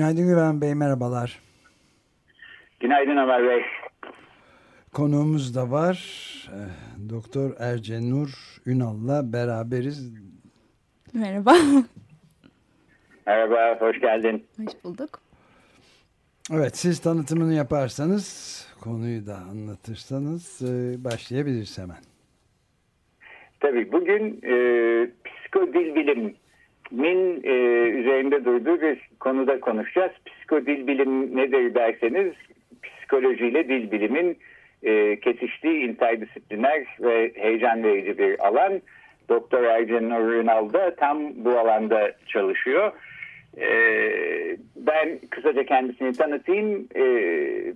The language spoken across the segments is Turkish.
Günaydın Güven Bey, merhabalar. Günaydın Ömer Bey. Konuğumuz da var. Eh, Doktor Ercenur Ünal'la beraberiz. Merhaba. Merhaba, hoş geldin. Hoş bulduk. Evet, siz tanıtımını yaparsanız, konuyu da anlatırsanız e, başlayabiliriz hemen. Tabii bugün e, psikodil bilimin e, üzerinde durduğu bir konuda konuşacağız. Psikodil bilim nedir derseniz, psikolojiyle dil bilimin e, kesiştiği interdisipliner ve heyecan verici bir alan. Doktor Ercan Ünal da tam bu alanda çalışıyor. Ee, ben kısaca kendisini tanıtayım. Ee,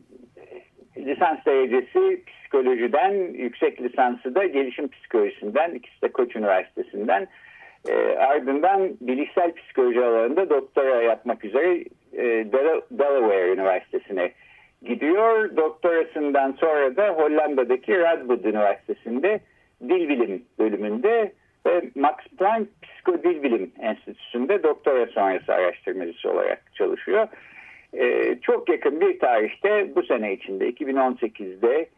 lisans derecesi psikolojiden, yüksek lisansı da gelişim psikolojisinden, ikisi de Koç Üniversitesi'nden. Ee, ardından bilişsel psikoloji alanında doktora yapmak üzere e, Delaware Üniversitesi'ne gidiyor. Doktorasından sonra da Hollanda'daki Radboud Üniversitesi'nde dil bilim bölümünde ve Max Planck Psikodil Bilim Enstitüsü'nde doktora sonrası araştırmacısı olarak çalışıyor. Ee, çok yakın bir tarihte bu sene içinde 2018'de e,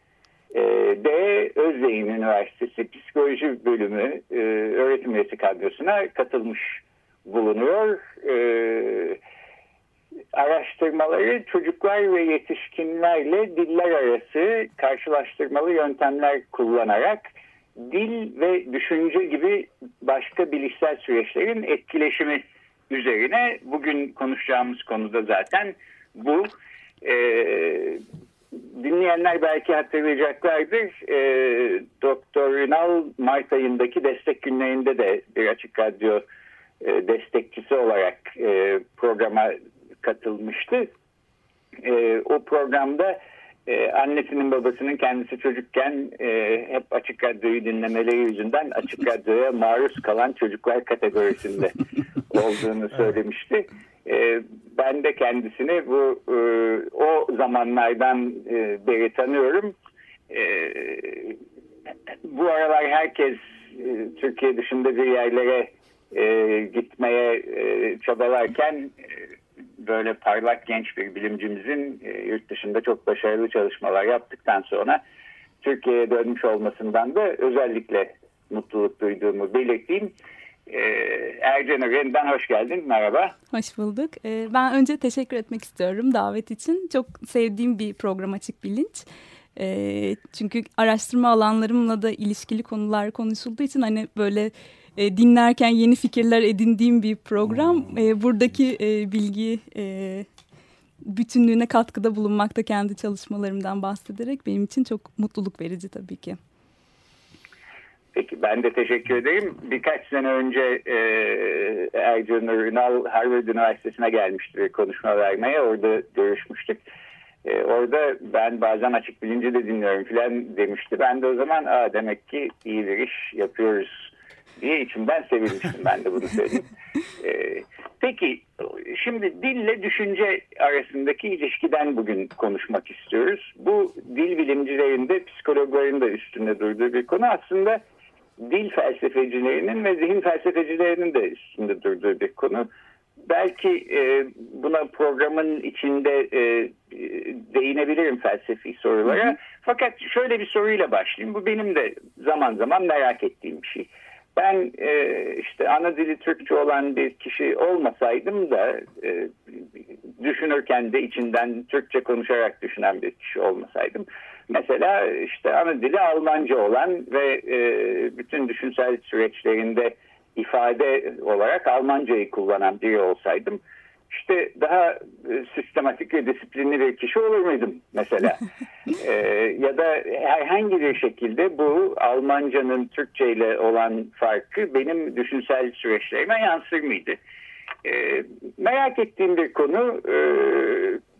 de Özyeğin Üniversitesi Psikoloji Bölümü e, öğretim üyesi kadrosuna katılmış bulunuyor. E, araştırmaları çocuklar ve yetişkinlerle diller arası karşılaştırmalı yöntemler kullanarak dil ve düşünce gibi başka bilişsel süreçlerin etkileşimi üzerine bugün konuşacağımız konuda zaten bu. Ee, dinleyenler belki hatırlayacaklardır. Ee, Doktor Ünal Mart ayındaki destek günlerinde de bir açık radyo e, destekçisi olarak e, programa katılmıştı. E, o programda ee, annesinin babasının kendisi çocukken e, hep açık radyoyu dinlemeleri yüzünden açık radyoya maruz kalan çocuklar kategorisinde olduğunu söylemişti. E, ben de kendisini bu e, o zamanlardan e, beri tanıyorum. E, bu aralar herkes e, Türkiye dışında bir yerlere e, gitmeye e, çabalarken e, böyle parlak genç bir bilimcimizin e, yurt dışında çok başarılı çalışmalar yaptıktan sonra Türkiye'ye dönmüş olmasından da özellikle mutluluk duyduğumu belirteyim. Ee, Ercan Ören'den hoş geldin. Merhaba. Hoş bulduk. Ee, ben önce teşekkür etmek istiyorum davet için. Çok sevdiğim bir program Açık Bilinç. Ee, çünkü araştırma alanlarımla da ilişkili konular konuşulduğu için hani böyle e, dinlerken yeni fikirler edindiğim bir program. E, buradaki e, bilgi e, bütünlüğüne katkıda bulunmakta kendi çalışmalarımdan bahsederek benim için çok mutluluk verici tabii ki. Peki ben de teşekkür ederim. Birkaç sene önce e, Ercan Ünal Harvard Üniversitesi'ne gelmişti bir konuşma vermeye. Orada görüşmüştük. E, orada ben bazen açık bilinci de dinliyorum filan demişti. Ben de o zaman Aa, demek ki iyi bir iş yapıyoruz diye içimden sevinmiştim ben de bunu söyleyeyim. Ee, peki şimdi dille düşünce arasındaki ilişkiden bugün konuşmak istiyoruz. Bu dil bilimcilerinde psikologların da üstünde durduğu bir konu aslında dil felsefecilerinin ve zihin felsefecilerinin de üstünde durduğu bir konu. Belki e, buna programın içinde e, değinebilirim felsefi sorulara. Hı hı. Fakat şöyle bir soruyla başlayayım. Bu benim de zaman zaman merak ettiğim bir şey. Ben e, işte ana dili Türkçe olan bir kişi olmasaydım da e, düşünürken de içinden Türkçe konuşarak düşünen bir kişi olmasaydım. Mesela işte ana dili Almanca olan ve e, bütün düşünsel süreçlerinde ifade olarak Almancayı kullanan biri olsaydım işte daha e, sistematik ve disiplinli bir kişi olur muydum mesela? ee, ya da herhangi bir şekilde bu Almancanın Türkçe ile olan farkı benim düşünsel süreçlerime yansır mıydı? E, merak ettiğim bir konu. E,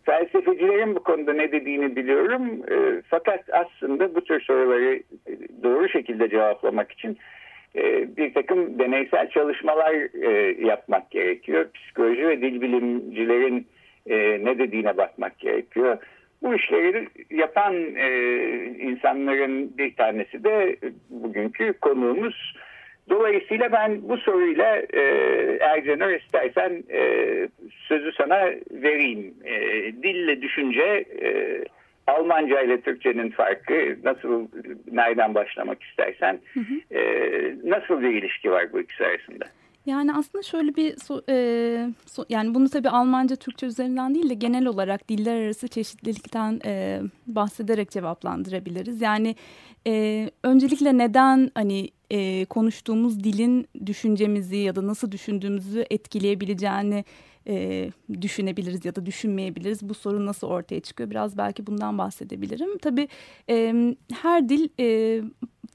felsefecilerin bu konuda ne dediğini biliyorum. E, fakat aslında bu tür soruları doğru şekilde cevaplamak için e, bir takım deneysel çalışmalar e, yapmak gerekiyor. Psikoloji ve dil bilimcilerin e, ne dediğine bakmak gerekiyor. Bu işleri yapan e, insanların bir tanesi de bugünkü konuğumuz. Dolayısıyla ben bu soruyla e, Ercan'a istersen e, sözü sana vereyim. E, dille düşünce, e, Almanca ile Türkçenin farkı, nasıl, nereden başlamak istersen, hı hı. E, nasıl bir ilişki var bu ikisi arasında? Yani aslında şöyle bir so, e, so, yani bunu tabii Almanca, Türkçe üzerinden değil de genel olarak diller arası çeşitlilikten e, bahsederek cevaplandırabiliriz. Yani e, öncelikle neden hani e, konuştuğumuz dilin düşüncemizi ya da nasıl düşündüğümüzü etkileyebileceğini e, düşünebiliriz ya da düşünmeyebiliriz. Bu sorun nasıl ortaya çıkıyor? Biraz belki bundan bahsedebilirim. Tabii e, her dil e,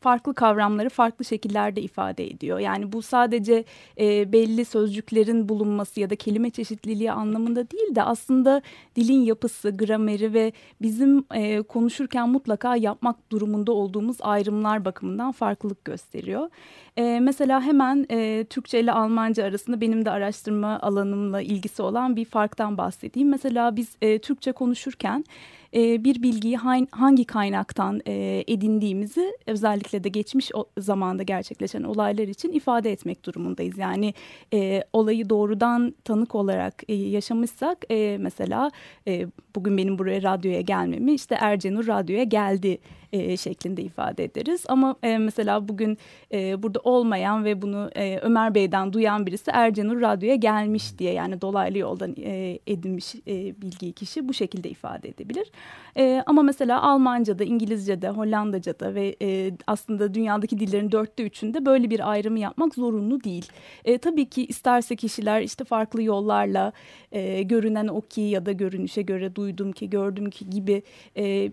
farklı kavramları farklı şekillerde ifade ediyor. Yani bu sadece e, belli sözcüklerin bulunması ya da kelime çeşitliliği anlamında değil de aslında dilin yapısı, grameri ve bizim e, konuşurken mutlaka yapmak durumunda olduğumuz ayrımlar bakımından farklılık gösteriyor. E, mesela hemen e, Türkçe ile Almanca arasında benim de araştırma alanımla ilgisi olan bir farktan bahsedeyim. Mesela biz e, Türkçe konuşurken e, bir bilgiyi hangi kaynaktan e, edindiğimizi özellikle de geçmiş zamanda gerçekleşen olaylar için ifade etmek durumundayız. Yani e, olayı doğrudan tanık olarak e, yaşamışsak e, mesela e, bugün benim buraya radyoya gelmemi işte Ercenur radyoya geldi e, şeklinde ifade ederiz. Ama e, mesela bugün e, burada olmayan ve bunu e, Ömer Bey'den duyan birisi Ercanur Radyo'ya gelmiş diye yani dolaylı yoldan e, edinmiş e, bilgiyi kişi bu şekilde ifade edebilir. E, ama mesela Almanca'da, İngilizce'de, Hollandaca'da ve e, aslında dünyadaki dillerin dörtte üçünde böyle bir ayrımı yapmak zorunlu değil. E, tabii ki isterse kişiler işte farklı yollarla e, görünen o ki ya da görünüşe göre duydum ki, gördüm ki gibi e,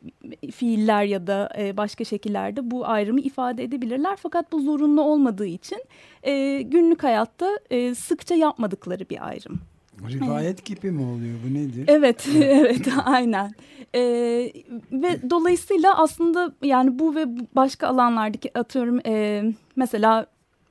fiiller ya da e, başka şekillerde bu ayrımı ifade edebilirler. Fakat bu zorunlu olmadığı için e, günlük hayatta e, sıkça yapmadıkları bir ayrım. Rivayet gibi mi oluyor bu nedir? Evet, evet aynen. Ee, ve dolayısıyla aslında yani bu ve başka alanlardaki atıyorum e, mesela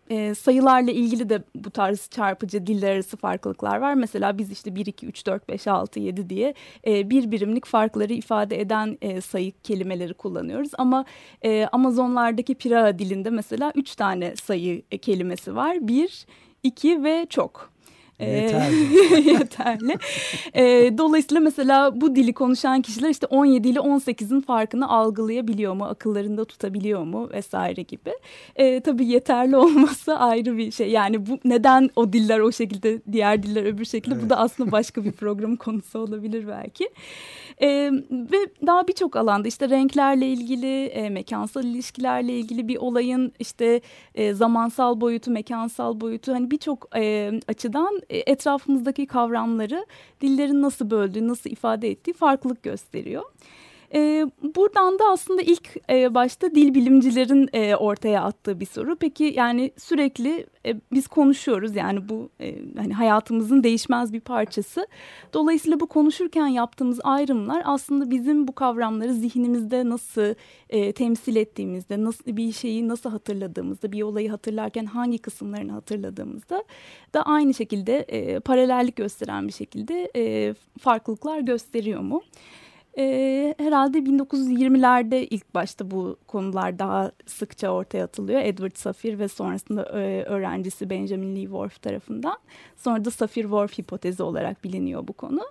e, sayılarla ilgili de bu tarz çarpıcı diller arası farklılıklar var. Mesela biz işte 1, 2, 3, 4, 5, 6, 7 diye e, bir birimlik farkları ifade eden e, sayı kelimeleri kullanıyoruz. Ama e, Amazonlardaki Piraha dilinde mesela 3 tane sayı e, kelimesi var. 1, 2 ve çok. Yeterli. yeterli. e, dolayısıyla mesela bu dili konuşan kişiler işte 17 ile 18'in farkını algılayabiliyor mu, akıllarında tutabiliyor mu vesaire gibi. E, tabii yeterli olması ayrı bir şey. Yani bu neden o diller o şekilde, diğer diller öbür şekilde evet. bu da aslında başka bir program konusu olabilir belki. E, ve daha birçok alanda işte renklerle ilgili, e, mekansal ilişkilerle ilgili bir olayın işte e, zamansal boyutu, mekansal boyutu hani birçok e, açıdan e, etrafımızdaki kavramları dillerin nasıl böldüğü, nasıl ifade ettiği farklılık gösteriyor. E, buradan da aslında ilk e, başta dil bilimcilerin e, ortaya attığı bir soru. Peki yani sürekli e, biz konuşuyoruz yani bu e, hani hayatımızın değişmez bir parçası. Dolayısıyla bu konuşurken yaptığımız ayrımlar aslında bizim bu kavramları zihnimizde nasıl e, temsil ettiğimizde, nasıl bir şeyi nasıl hatırladığımızda, bir olayı hatırlarken hangi kısımlarını hatırladığımızda da aynı şekilde e, paralellik gösteren bir şekilde e, farklılıklar gösteriyor mu? E, herhalde 1920'lerde ilk başta bu konular daha sıkça ortaya atılıyor. Edward Safir ve sonrasında e, öğrencisi Benjamin Lee Whorf tarafından. Sonra da Safir-Whorf hipotezi olarak biliniyor bu konu.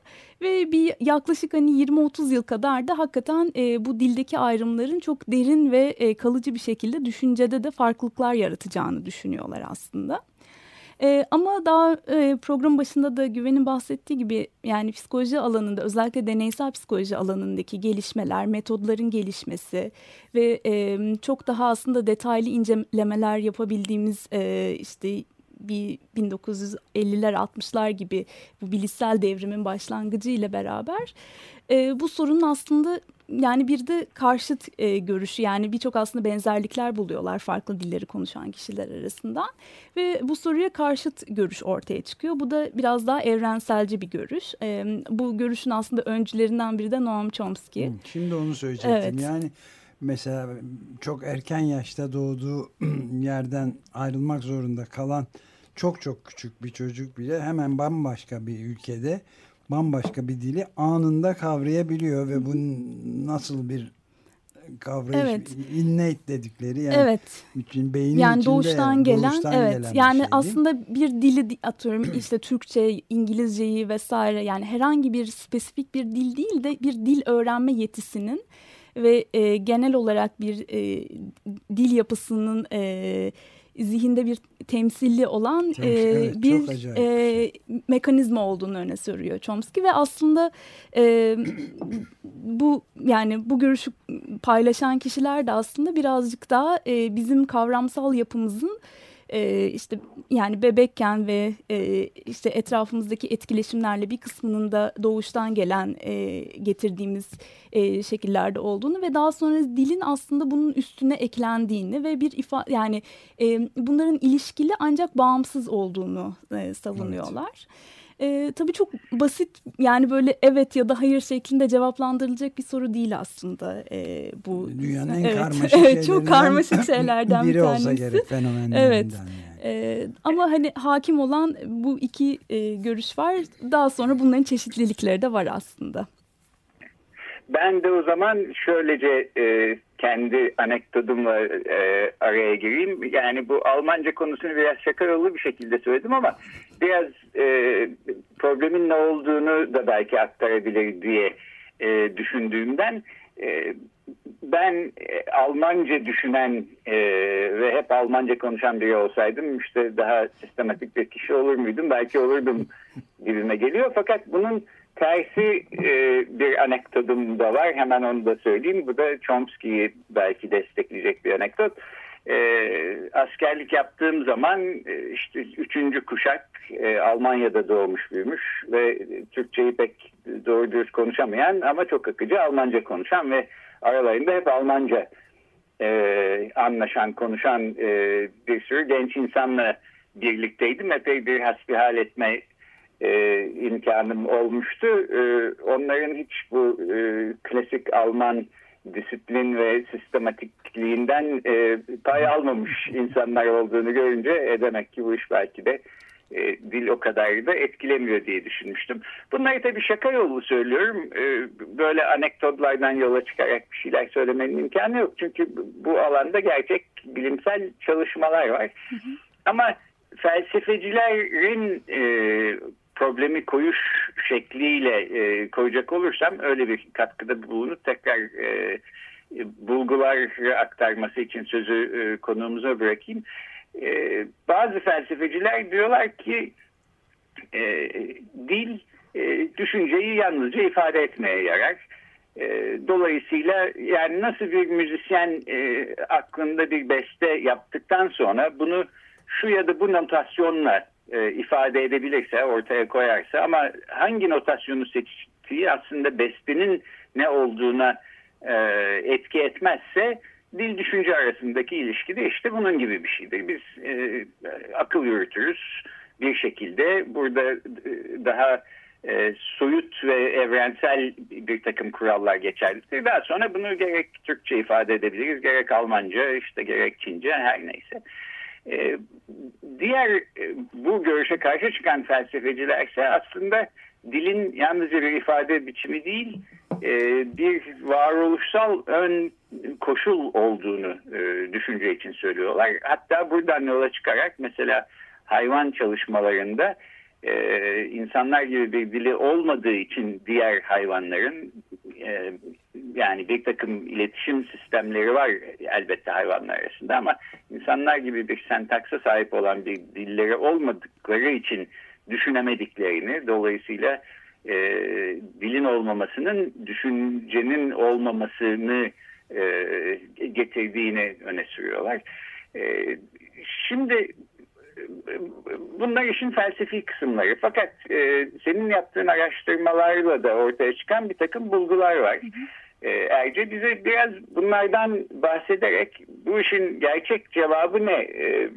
Ve bir yaklaşık hani 20-30 yıl kadar da hakikaten e, bu dildeki ayrımların çok derin ve e, kalıcı bir şekilde düşüncede de farklılıklar yaratacağını düşünüyorlar aslında. E, ama daha e, program başında da Güven'in bahsettiği gibi yani psikoloji alanında özellikle deneysel psikoloji alanındaki gelişmeler, metodların gelişmesi ve e, çok daha aslında detaylı incelemeler yapabildiğimiz e, işte bir 1950'ler 60'lar gibi bu bilişsel devrimin başlangıcı ile beraber e, bu sorunun aslında yani bir de karşıt e, görüşü yani birçok aslında benzerlikler buluyorlar farklı dilleri konuşan kişiler arasında ve bu soruya karşıt görüş ortaya çıkıyor. Bu da biraz daha evrenselci bir görüş. E, bu görüşün aslında öncülerinden biri de Noam Chomsky. Şimdi onu söyleyecektim. Evet. Yani mesela çok erken yaşta doğduğu yerden ayrılmak zorunda kalan çok çok küçük bir çocuk bile hemen bambaşka bir ülkede bambaşka bir dili anında kavrayabiliyor ve bu nasıl bir kavrayış evet. innate dedikleri yani evet. bütün beynin yani içinde doğuştan gelen doğuştan evet gelen yani şey aslında bir dili atıyorum işte Türkçe, İngilizceyi vesaire yani herhangi bir spesifik bir dil değil de bir dil öğrenme yetisinin ve e, genel olarak bir e, dil yapısının e, zihinde bir temsilli olan Temsil, e, evet, bir e, mekanizma olduğunu öne sürüyor Chomsky ve aslında e, bu yani bu görüşü paylaşan kişiler de aslında birazcık daha e, bizim kavramsal yapımızın e, işte yani bebekken ve e, işte etrafımızdaki etkileşimlerle bir kısmının da doğuştan gelen e, getirdiğimiz e, şekillerde olduğunu ve daha sonra dilin aslında bunun üstüne eklendiğini ve bir ifa yani e, bunların ilişkili ancak bağımsız olduğunu e, savunuyorlar. Evet. E, tabii çok basit yani böyle evet ya da hayır şeklinde cevaplandırılacak bir soru değil aslında e, bu. Dünyanın en evet, karmaşık evet, çok karmaşık şeylerden biri bir tanesi. olsa gerek fenomenlerinden evet. yani. Ee, ama hani hakim olan bu iki e, görüş var. Daha sonra bunların çeşitlilikleri de var aslında. Ben de o zaman şöylece e, kendi anekdotumla e, araya gireyim. Yani bu Almanca konusunu biraz şaka yolu bir şekilde söyledim ama biraz e, problemin ne olduğunu da belki aktarabilir diye e, düşündüğümden e, ben e, Almanca düşünen e, ve hep Almanca konuşan biri olsaydım işte daha sistematik bir kişi olur muydum? Belki olurdum gibime geliyor. Fakat bunun tersi e, bir anekdotum da var. Hemen onu da söyleyeyim. Bu da Chomsky'yi belki destekleyecek bir anekdot. E, askerlik yaptığım zaman e, işte üçüncü kuşak e, Almanya'da doğmuş büyümüş ve Türkçeyi pek doğru dürüst konuşamayan ama çok akıcı Almanca konuşan ve aralarında hep Almanca e, anlaşan, konuşan e, bir sürü genç insanla birlikteydim. Epey bir hasbihal etme e, imkanım olmuştu. E, onların hiç bu e, klasik Alman disiplin ve sistematikliğinden e, pay almamış insanlar olduğunu görünce e, demek ki bu iş belki de e, dil o kadar da etkilemiyor diye düşünmüştüm. Bunları tabii şaka yolu söylüyorum. E, böyle anekdotlardan yola çıkarak bir şeyler söylemenin imkanı yok. Çünkü bu alanda gerçek bilimsel çalışmalar var. Hı hı. Ama felsefecilerin e, problemi koyuş şekliyle e, koyacak olursam öyle bir katkıda bulunup tekrar e, bulguları aktarması için sözü e, konuğumuza bırakayım. E, bazı felsefeciler diyorlar ki e, dil e, düşünceyi yalnızca ifade etmeye yarar. E, dolayısıyla yani nasıl bir müzisyen e, aklında bir beste yaptıktan sonra bunu şu ya da bu notasyonla e, ifade edebilirse, ortaya koyarsa ama hangi notasyonu seçtiği aslında bestenin ne olduğuna e, etki etmezse dil düşünce arasındaki ilişki de işte bunun gibi bir şeydir. Biz e, akıl yürütürüz bir şekilde. Burada e, daha e, soyut ve evrensel bir takım kurallar geçerlidir. Daha sonra bunu gerek Türkçe ifade edebiliriz, gerek Almanca, işte gerek Çince her neyse. E, diğer e, bu görüşe karşı çıkan felsefeciler ise aslında dilin yalnızca bir ifade biçimi değil, e, bir varoluşsal ön koşul olduğunu e, düşünce için söylüyorlar. Hatta buradan yola çıkarak mesela hayvan çalışmalarında e, insanlar gibi bir dili olmadığı için diğer hayvanların e, yani bir takım iletişim sistemleri var elbette hayvanlar arasında ama insanlar gibi bir sentaksa sahip olan bir dilleri olmadıkları için düşünemediklerini dolayısıyla e, dilin olmamasının düşüncenin olmamasını e, getirdiğini öne sürüyorlar. E, şimdi bunlar işin felsefi kısımları. Fakat e, senin yaptığın araştırmalarla da ortaya çıkan bir takım bulgular var. E, Erce bize biraz bunlardan bahsederek bu işin gerçek cevabı ne? E,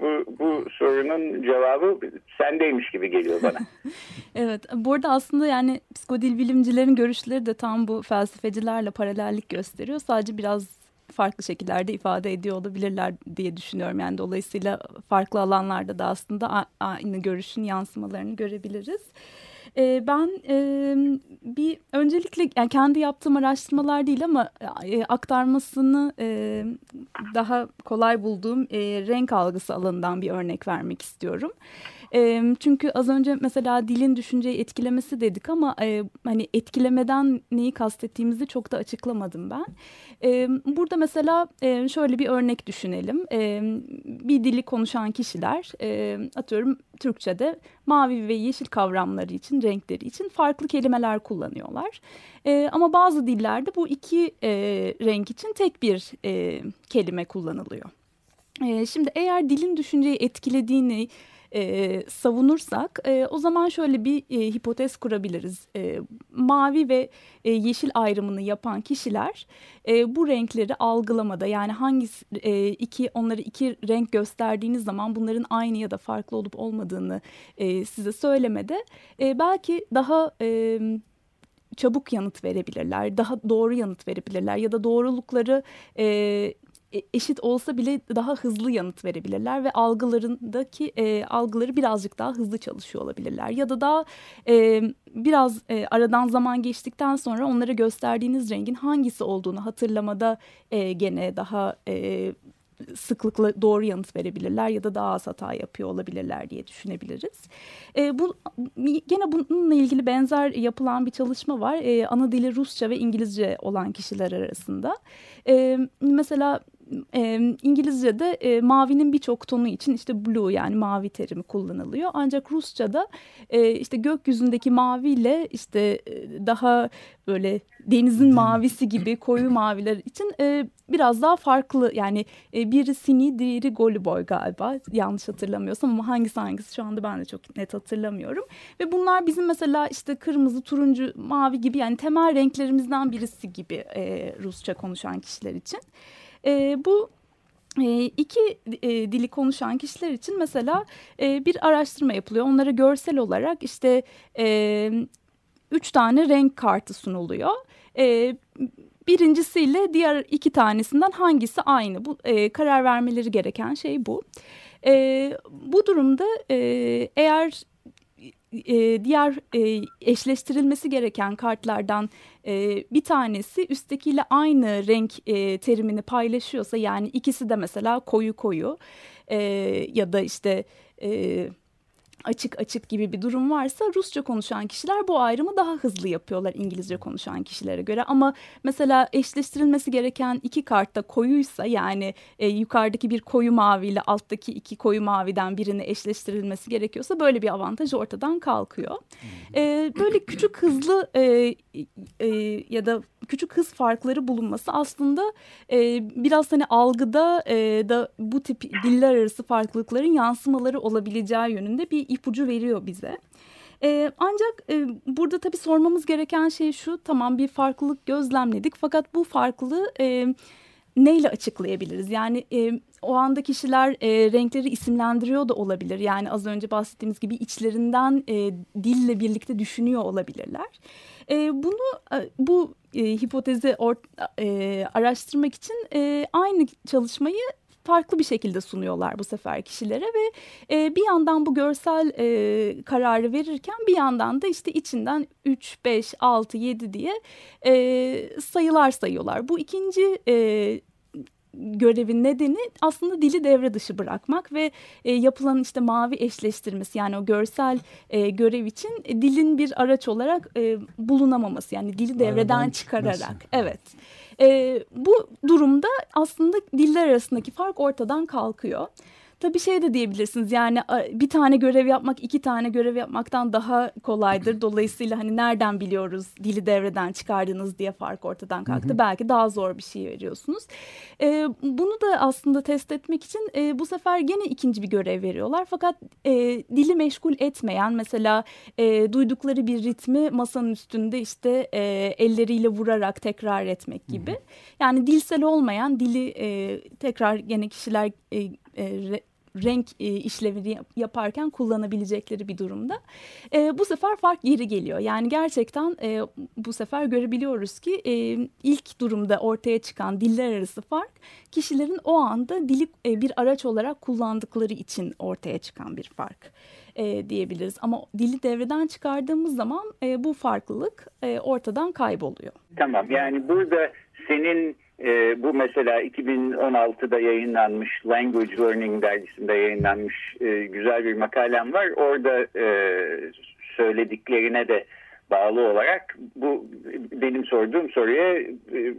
bu, bu sorunun cevabı sendeymiş gibi geliyor bana. evet, burada aslında yani psikodil bilimcilerin görüşleri de tam bu felsefecilerle paralellik gösteriyor. Sadece biraz farklı şekillerde ifade ediyor olabilirler diye düşünüyorum. Yani dolayısıyla farklı alanlarda da aslında aynı görüşün yansımalarını görebiliriz. E, ben bir öncelikle yani kendi yaptığım araştırmalar değil ama aktarmasını daha kolay bulduğum renk algısı alanından bir örnek vermek istiyorum. Çünkü az önce mesela dilin düşünceyi etkilemesi dedik ama e, hani etkilemeden neyi kastettiğimizi çok da açıklamadım ben. E, burada mesela e, şöyle bir örnek düşünelim. E, bir dili konuşan kişiler e, atıyorum Türkçe'de mavi ve yeşil kavramları için, renkleri için farklı kelimeler kullanıyorlar. E, ama bazı dillerde bu iki e, renk için tek bir e, kelime kullanılıyor. E, şimdi eğer dilin düşünceyi etkilediğini e, savunursak e, o zaman şöyle bir e, hipotez kurabiliriz. E, mavi ve e, yeşil ayrımını yapan kişiler e, bu renkleri algılamada yani hangi e, iki onları iki renk gösterdiğiniz zaman bunların aynı ya da farklı olup olmadığını e, size söylemede e, belki daha e, çabuk yanıt verebilirler, daha doğru yanıt verebilirler ya da doğrulukları e, eşit olsa bile daha hızlı yanıt verebilirler ve algılarındaki e, algıları birazcık daha hızlı çalışıyor olabilirler. Ya da daha e, biraz e, aradan zaman geçtikten sonra onlara gösterdiğiniz rengin hangisi olduğunu hatırlamada e, gene daha e, sıklıkla doğru yanıt verebilirler ya da daha az hata yapıyor olabilirler diye düşünebiliriz. E, bu gene bununla ilgili benzer yapılan bir çalışma var. E, ana dili Rusça ve İngilizce olan kişiler arasında. E, mesela e, İngilizce'de e, mavinin birçok tonu için işte blue yani mavi terimi kullanılıyor. Ancak Rusça'da e, işte gökyüzündeki maviyle işte e, daha böyle denizin mavisi gibi koyu maviler için e, biraz daha farklı. Yani e, biri sini diğeri goliboy galiba yanlış hatırlamıyorsam ama hangisi hangisi şu anda ben de çok net hatırlamıyorum. Ve bunlar bizim mesela işte kırmızı, turuncu, mavi gibi yani temel renklerimizden birisi gibi e, Rusça konuşan kişiler için. E, bu iki e, dili konuşan kişiler için mesela e, bir araştırma yapılıyor. Onlara görsel olarak işte e, üç tane renk kartı sunuluyor. Birincisiyle diğer iki tanesinden hangisi aynı? Bu karar vermeleri gereken şey bu. Bu durumda eğer e, diğer e, eşleştirilmesi gereken kartlardan e, bir tanesi üsttekiyle aynı renk e, terimini paylaşıyorsa yani ikisi de mesela koyu koyu e, ya da işte... E, açık açık gibi bir durum varsa Rusça konuşan kişiler bu ayrımı daha hızlı yapıyorlar İngilizce konuşan kişilere göre. Ama mesela eşleştirilmesi gereken iki kartta koyuysa yani e, yukarıdaki bir koyu mavi ile alttaki iki koyu maviden birini eşleştirilmesi gerekiyorsa böyle bir avantaj ortadan kalkıyor. E, böyle küçük hızlı e, e, ya da küçük hız farkları bulunması aslında e, biraz hani algıda e, da bu tip diller arası farklılıkların yansımaları olabileceği yönünde bir ipucu veriyor bize. E, ancak e, burada tabii sormamız gereken şey şu tamam bir farklılık gözlemledik fakat bu farklılığı e, neyle açıklayabiliriz? Yani e, o anda kişiler e, renkleri isimlendiriyor da olabilir. Yani az önce bahsettiğimiz gibi içlerinden e, dille birlikte düşünüyor olabilirler. E, bunu bu e, hipotezi or, e, araştırmak için e, aynı çalışmayı farklı bir şekilde sunuyorlar bu sefer kişilere ve e, bir yandan bu görsel e, kararı verirken bir yandan da işte içinden 3, 5, 6, 7 diye e, sayılar sayıyorlar. Bu ikinci e, görevin nedeni aslında dili devre dışı bırakmak ve e, yapılan işte mavi eşleştirmesi yani o görsel e, görev için e, dilin bir araç olarak e, bulunamaması yani dili devreden Aradan çıkararak çıkması. evet e, bu durumda aslında diller arasındaki fark ortadan kalkıyor. Tabii şey de diyebilirsiniz yani bir tane görev yapmak iki tane görev yapmaktan daha kolaydır. Dolayısıyla hani nereden biliyoruz dili devreden çıkardınız diye fark ortadan kalktı. Hı hı. Belki daha zor bir şey veriyorsunuz. E, bunu da aslında test etmek için e, bu sefer gene ikinci bir görev veriyorlar. Fakat e, dili meşgul etmeyen mesela e, duydukları bir ritmi masanın üstünde işte e, elleriyle vurarak tekrar etmek gibi. Hı hı. Yani dilsel olmayan dili e, tekrar gene kişiler e, e, renk e, işlevini yaparken kullanabilecekleri bir durumda. E, bu sefer fark geri geliyor. Yani gerçekten e, bu sefer görebiliyoruz ki e, ilk durumda ortaya çıkan diller arası fark kişilerin o anda dili e, bir araç olarak kullandıkları için ortaya çıkan bir fark e, diyebiliriz. Ama dili devreden çıkardığımız zaman e, bu farklılık e, ortadan kayboluyor. Tamam yani burada senin e, bu mesela 2016'da yayınlanmış Language Learning dergisinde yayınlanmış e, güzel bir makalem var. Orada e, söylediklerine de bağlı olarak bu benim sorduğum soruya e,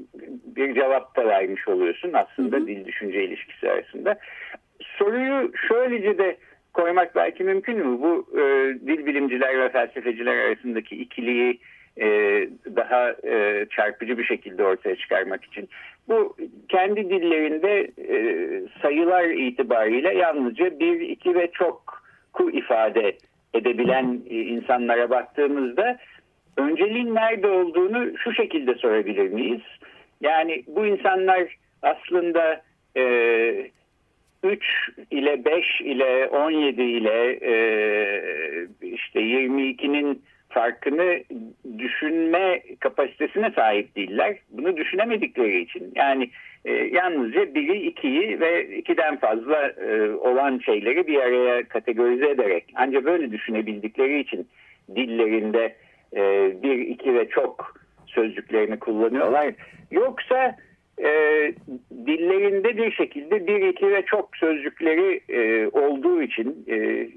bir cevap da vermiş oluyorsun aslında hı hı. dil düşünce ilişkisi arasında. Soruyu şöylece de koymak belki mümkün mü? Bu e, dil bilimciler ve felsefeciler arasındaki ikiliyi e, daha e, çarpıcı bir şekilde ortaya çıkarmak için. Bu kendi dillerinde e, sayılar itibariyle yalnızca bir, iki ve çok ku ifade edebilen e, insanlara baktığımızda önceliğin nerede olduğunu şu şekilde sorabilir miyiz? Yani bu insanlar aslında e, 3 ile 5 ile 17 ile e, işte 22'nin farkını düşünme kapasitesine sahip değiller. Bunu düşünemedikleri için yani e, yalnızca biri ikiyi ve ikiden fazla e, olan şeyleri bir araya kategorize ederek ancak böyle düşünebildikleri için dillerinde e, bir, iki ve çok sözcüklerini kullanıyorlar. Yoksa e, dillerinde bir şekilde bir, iki ve çok sözcükleri e, olduğu için e,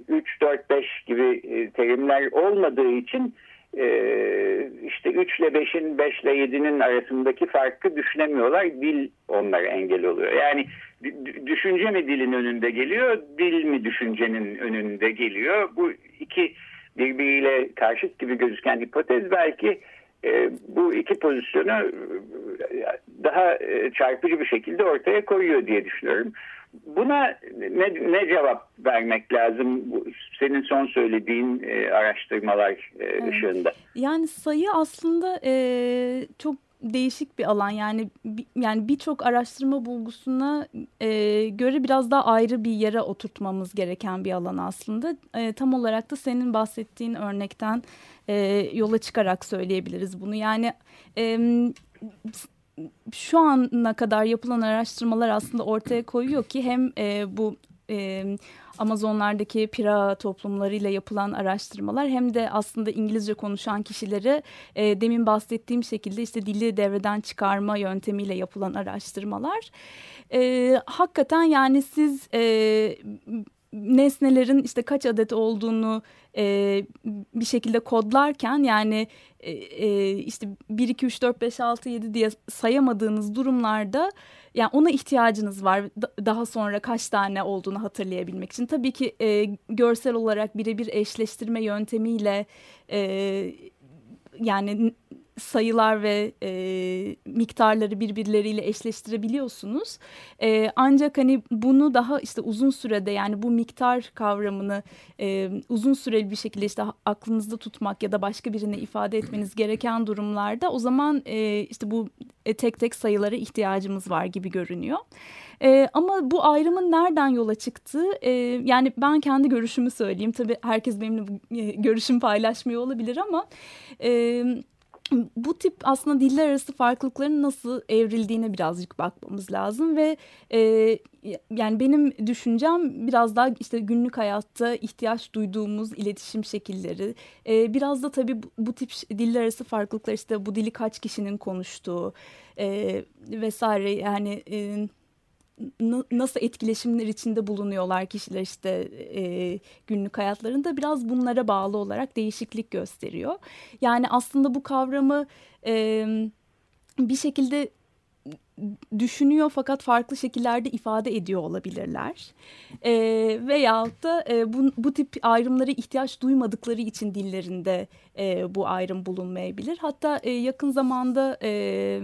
3, 4, 5 gibi e, terimler olmadığı için e, işte 3 ile 5'in 5 ile 7'nin arasındaki farkı düşünemiyorlar. Dil onlara engel oluyor. Yani düşünce mi dilin önünde geliyor, dil mi düşüncenin önünde geliyor? Bu iki birbiriyle karşıt gibi gözüken hipotez belki e, bu iki pozisyonu daha e, çarpıcı bir şekilde ortaya koyuyor diye düşünüyorum. Buna ne, ne cevap vermek lazım senin son söylediğin e, araştırmalar e, ışığında? Yani sayı aslında e, çok değişik bir alan yani yani birçok araştırma bulgusuna e, göre biraz daha ayrı bir yere oturtmamız gereken bir alan aslında. E, tam olarak da senin bahsettiğin örnekten e, yola çıkarak söyleyebiliriz bunu. Yani e, şu ana kadar yapılan araştırmalar aslında ortaya koyuyor ki hem e, bu e, Amazonlardaki pira toplumlarıyla yapılan araştırmalar hem de aslında İngilizce konuşan kişileri e, demin bahsettiğim şekilde işte dili devreden çıkarma yöntemiyle yapılan araştırmalar. E, hakikaten yani siz e, nesnelerin işte kaç adet olduğunu e, bir şekilde kodlarken yani e, işte 1, 2, 3, 4, 5, 6, 7 diye sayamadığınız durumlarda yani ona ihtiyacınız var daha sonra kaç tane olduğunu hatırlayabilmek için. Tabii ki e, görsel olarak birebir eşleştirme yöntemiyle e, yani sayılar ve e, miktarları birbirleriyle eşleştirebiliyorsunuz. E, ancak hani bunu daha işte uzun sürede yani bu miktar kavramını e, uzun süreli bir şekilde işte aklınızda tutmak ya da başka birine ifade etmeniz gereken durumlarda o zaman e, işte bu e, tek tek sayılara ihtiyacımız var gibi görünüyor. E, ama bu ayrımın nereden yola çıktığı e, yani ben kendi görüşümü söyleyeyim. Tabii herkes benimle e, görüşüm paylaşmıyor olabilir ama... E, bu tip aslında diller arası farklılıkların nasıl evrildiğine birazcık bakmamız lazım ve e, yani benim düşüncem biraz daha işte günlük hayatta ihtiyaç duyduğumuz iletişim şekilleri e, biraz da tabii bu, bu tip diller arası farklılıklar işte bu dili kaç kişinin konuştuğu e, vesaire yani e, nasıl etkileşimler içinde bulunuyorlar kişiler işte e, günlük hayatlarında biraz bunlara bağlı olarak değişiklik gösteriyor. Yani aslında bu kavramı e, bir şekilde düşünüyor fakat farklı şekillerde ifade ediyor olabilirler. E, veyahut da e, bu, bu tip ayrımlara ihtiyaç duymadıkları için dillerinde e, bu ayrım bulunmayabilir. Hatta e, yakın zamanda e,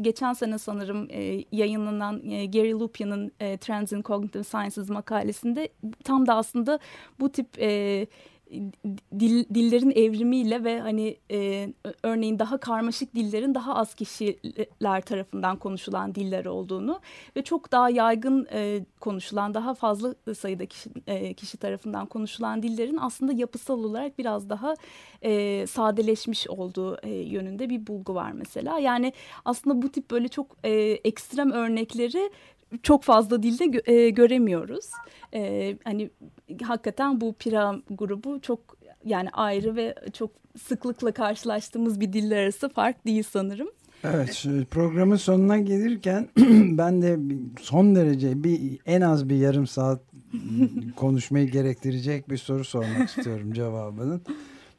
geçen sene sanırım e, yayınlanan e, Gary Lupian'ın e, Trends in Cognitive Sciences makalesinde tam da aslında bu tip... E, dil, dillerin evrimiyle ve hani e, örneğin daha karmaşık dillerin daha az kişiler tarafından konuşulan diller olduğunu ve çok daha yaygın e, konuşulan daha fazla sayıda kişi, e, kişi tarafından konuşulan dillerin aslında yapısal olarak biraz daha e, sadeleşmiş olduğu e, yönünde bir bulgu var mesela. Yani aslında bu tip böyle çok e, ekstrem örnekleri çok fazla dilde e, göremiyoruz. E, hani hakikaten bu Pira grubu çok yani ayrı ve çok sıklıkla karşılaştığımız bir diller arası fark değil sanırım. Evet programın sonuna gelirken ben de son derece bir en az bir yarım saat konuşmayı gerektirecek bir soru sormak istiyorum cevabının.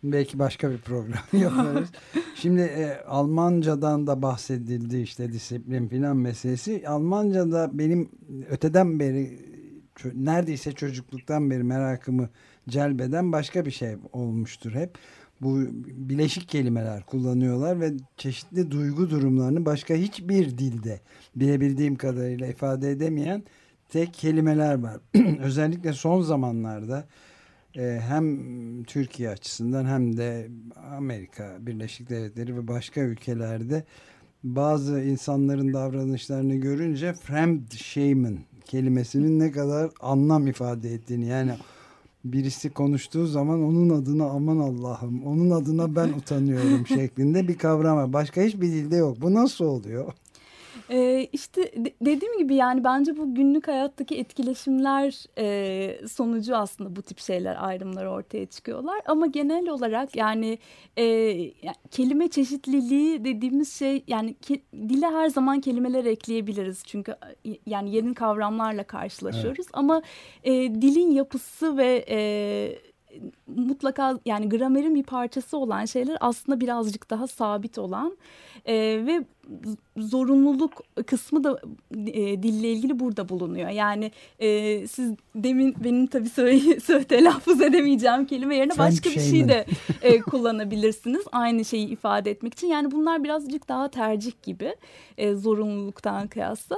Belki başka bir program yaparız. Şimdi e, Almancadan da bahsedildi işte disiplin filan meselesi. Almanca'da benim öteden beri neredeyse çocukluktan beri merakımı celbeden başka bir şey olmuştur hep. Bu bileşik kelimeler kullanıyorlar ve çeşitli duygu durumlarını başka hiçbir dilde bilebildiğim kadarıyla ifade edemeyen tek kelimeler var. Özellikle son zamanlarda hem Türkiye açısından hem de Amerika Birleşik Devletleri ve başka ülkelerde bazı insanların davranışlarını görünce Fremdschämen kelimesinin ne kadar anlam ifade ettiğini yani birisi konuştuğu zaman onun adına aman Allah'ım onun adına ben utanıyorum şeklinde bir kavram var. Başka hiçbir dilde yok. Bu nasıl oluyor? Ee, işte dediğim gibi yani bence bu günlük hayattaki etkileşimler e, sonucu aslında bu tip şeyler ayrımlar ortaya çıkıyorlar. Ama genel olarak yani, e, kelime çeşitliliği dediğimiz şey yani ke, dile her zaman kelimeler ekleyebiliriz. Çünkü yani yeni kavramlarla karşılaşıyoruz. Evet. Ama e, dilin yapısı ve... E, mutlaka yani gramerin bir parçası olan şeyler aslında birazcık daha sabit olan e, ve zorunluluk kısmı da e, dille ilgili burada bulunuyor. Yani e, siz demin benim tabii söyle, söyle telaffuz edemeyeceğim kelime yerine başka bir şey de e, kullanabilirsiniz. Aynı şeyi ifade etmek için. Yani bunlar birazcık daha tercih gibi e, zorunluluktan kıyasla.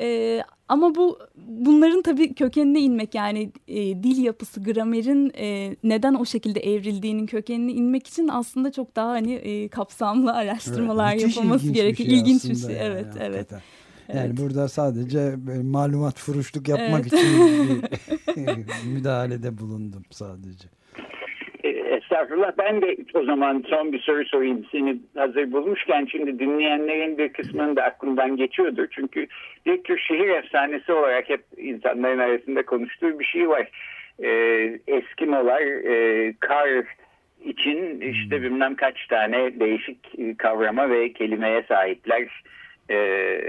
E, ama bu bunların tabii kökenine inmek yani e, dil yapısı, gramerin e, neden o şekilde evrildiğinin kökenine inmek için aslında çok daha hani e, kapsamlı araştırmalar evet, yapılması gerekiyor. Şey ilginç bir şey. Yani, evet, evet. Yani evet. burada sadece malumat furuşluk yapmak evet. için bir müdahalede bulundum sadece. Estağfurullah. Ben de o zaman son bir soru sorayım seni hazır bulmuşken. Şimdi dinleyenlerin bir kısmının da aklından geçiyordur. Çünkü bir tür şehir efsanesi olarak hep insanların arasında konuştuğu bir şey var. Ee, Eskimolar e, kar için işte bilmem kaç tane değişik kavrama ve kelimeye sahipler. Ee,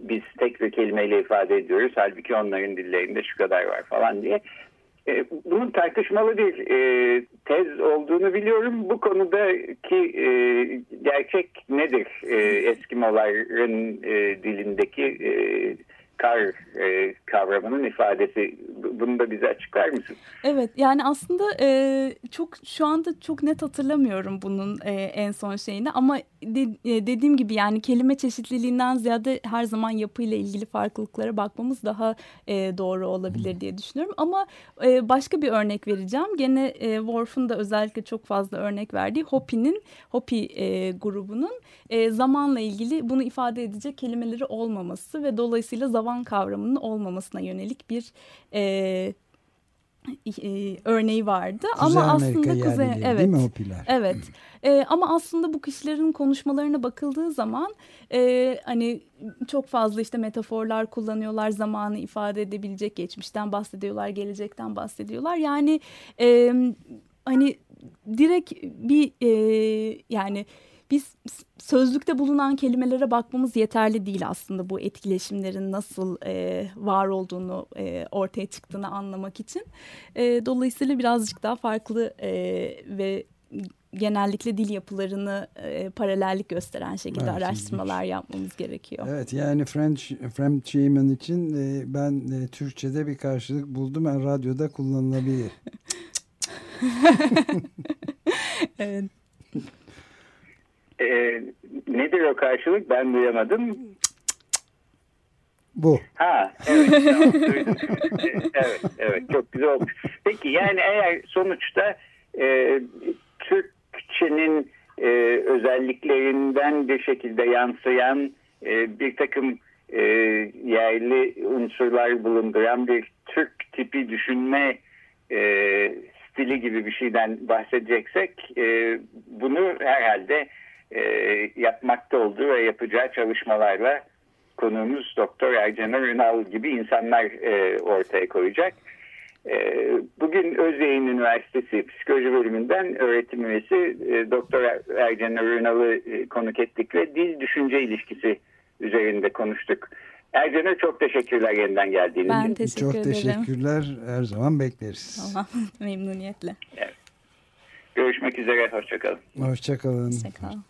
biz tek bir kelimeyle ifade ediyoruz. Halbuki onların dillerinde şu kadar var falan diye. E, bunun tartışmalı bir e, tez olduğunu biliyorum. Bu konudaki e, gerçek nedir? E, Eskimoların dilindeki kar e, kavramının ifadesi. Bunu da bize açıklar mısın? Evet yani aslında e, çok şu anda çok net hatırlamıyorum bunun e, en son şeyini ama de, e, dediğim gibi yani kelime çeşitliliğinden ziyade her zaman yapıyla ilgili farklılıklara bakmamız daha e, doğru olabilir diye düşünüyorum. Ama e, başka bir örnek vereceğim. Gene e, Worf'un da özellikle çok fazla örnek verdiği Hopi'nin Hopi e, grubunun e, zamanla ilgili bunu ifade edecek kelimeleri olmaması ve dolayısıyla zaman kavramının olmamasına yönelik bir e, e, örneği vardı Kuzey ama Amerika aslında kuzey evet değil mi Hopiler? Evet. E, ama aslında bu kişilerin konuşmalarına bakıldığı zaman e, hani çok fazla işte metaforlar kullanıyorlar, zamanı ifade edebilecek, geçmişten bahsediyorlar, gelecekten bahsediyorlar. Yani e, hani direkt bir e, yani biz sözlükte bulunan kelimelere bakmamız yeterli değil aslında bu etkileşimlerin nasıl e, var olduğunu e, ortaya çıktığını anlamak için. E, dolayısıyla birazcık daha farklı e, ve genellikle dil yapılarını e, paralellik gösteren şekilde evet, araştırmalar ilginç. yapmamız gerekiyor. Evet yani French Frenchman için e, ben e, Türkçe'de bir karşılık buldum. Ben radyoda kullanılabilir. evet. E, nedir o karşılık? Ben duyamadım. Bu. Ha evet tamam duydum. evet evet çok güzel olmuş. Peki yani eğer sonuçta e, Türkçenin e, özelliklerinden bir şekilde yansıyan e, bir takım e, yerli unsurlar bulunduran bir Türk tipi düşünme e, stili gibi bir şeyden bahsedeceksek e, bunu herhalde e, yapmakta olduğu ve yapacağı çalışmalarla konuğumuz Doktor Ercaner Ünal gibi insanlar e, ortaya koyacak. E, bugün Özyeğin Üniversitesi Psikoloji Bölümünden öğretim üyesi e, Doktor Ercaner Ünal'ı e, konuk ettik ve dil düşünce ilişkisi üzerinde konuştuk. Ercan'a çok teşekkürler yeniden geldiğiniz için. Ben teşekkür çok ederim. teşekkürler. Her zaman bekleriz. Tamam. Memnuniyetle. Evet. Görüşmek üzere. Hoşçakalın. Hoşçakalın. Hoşçakalın.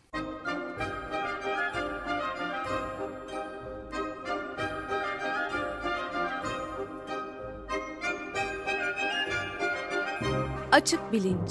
Açık Bilinç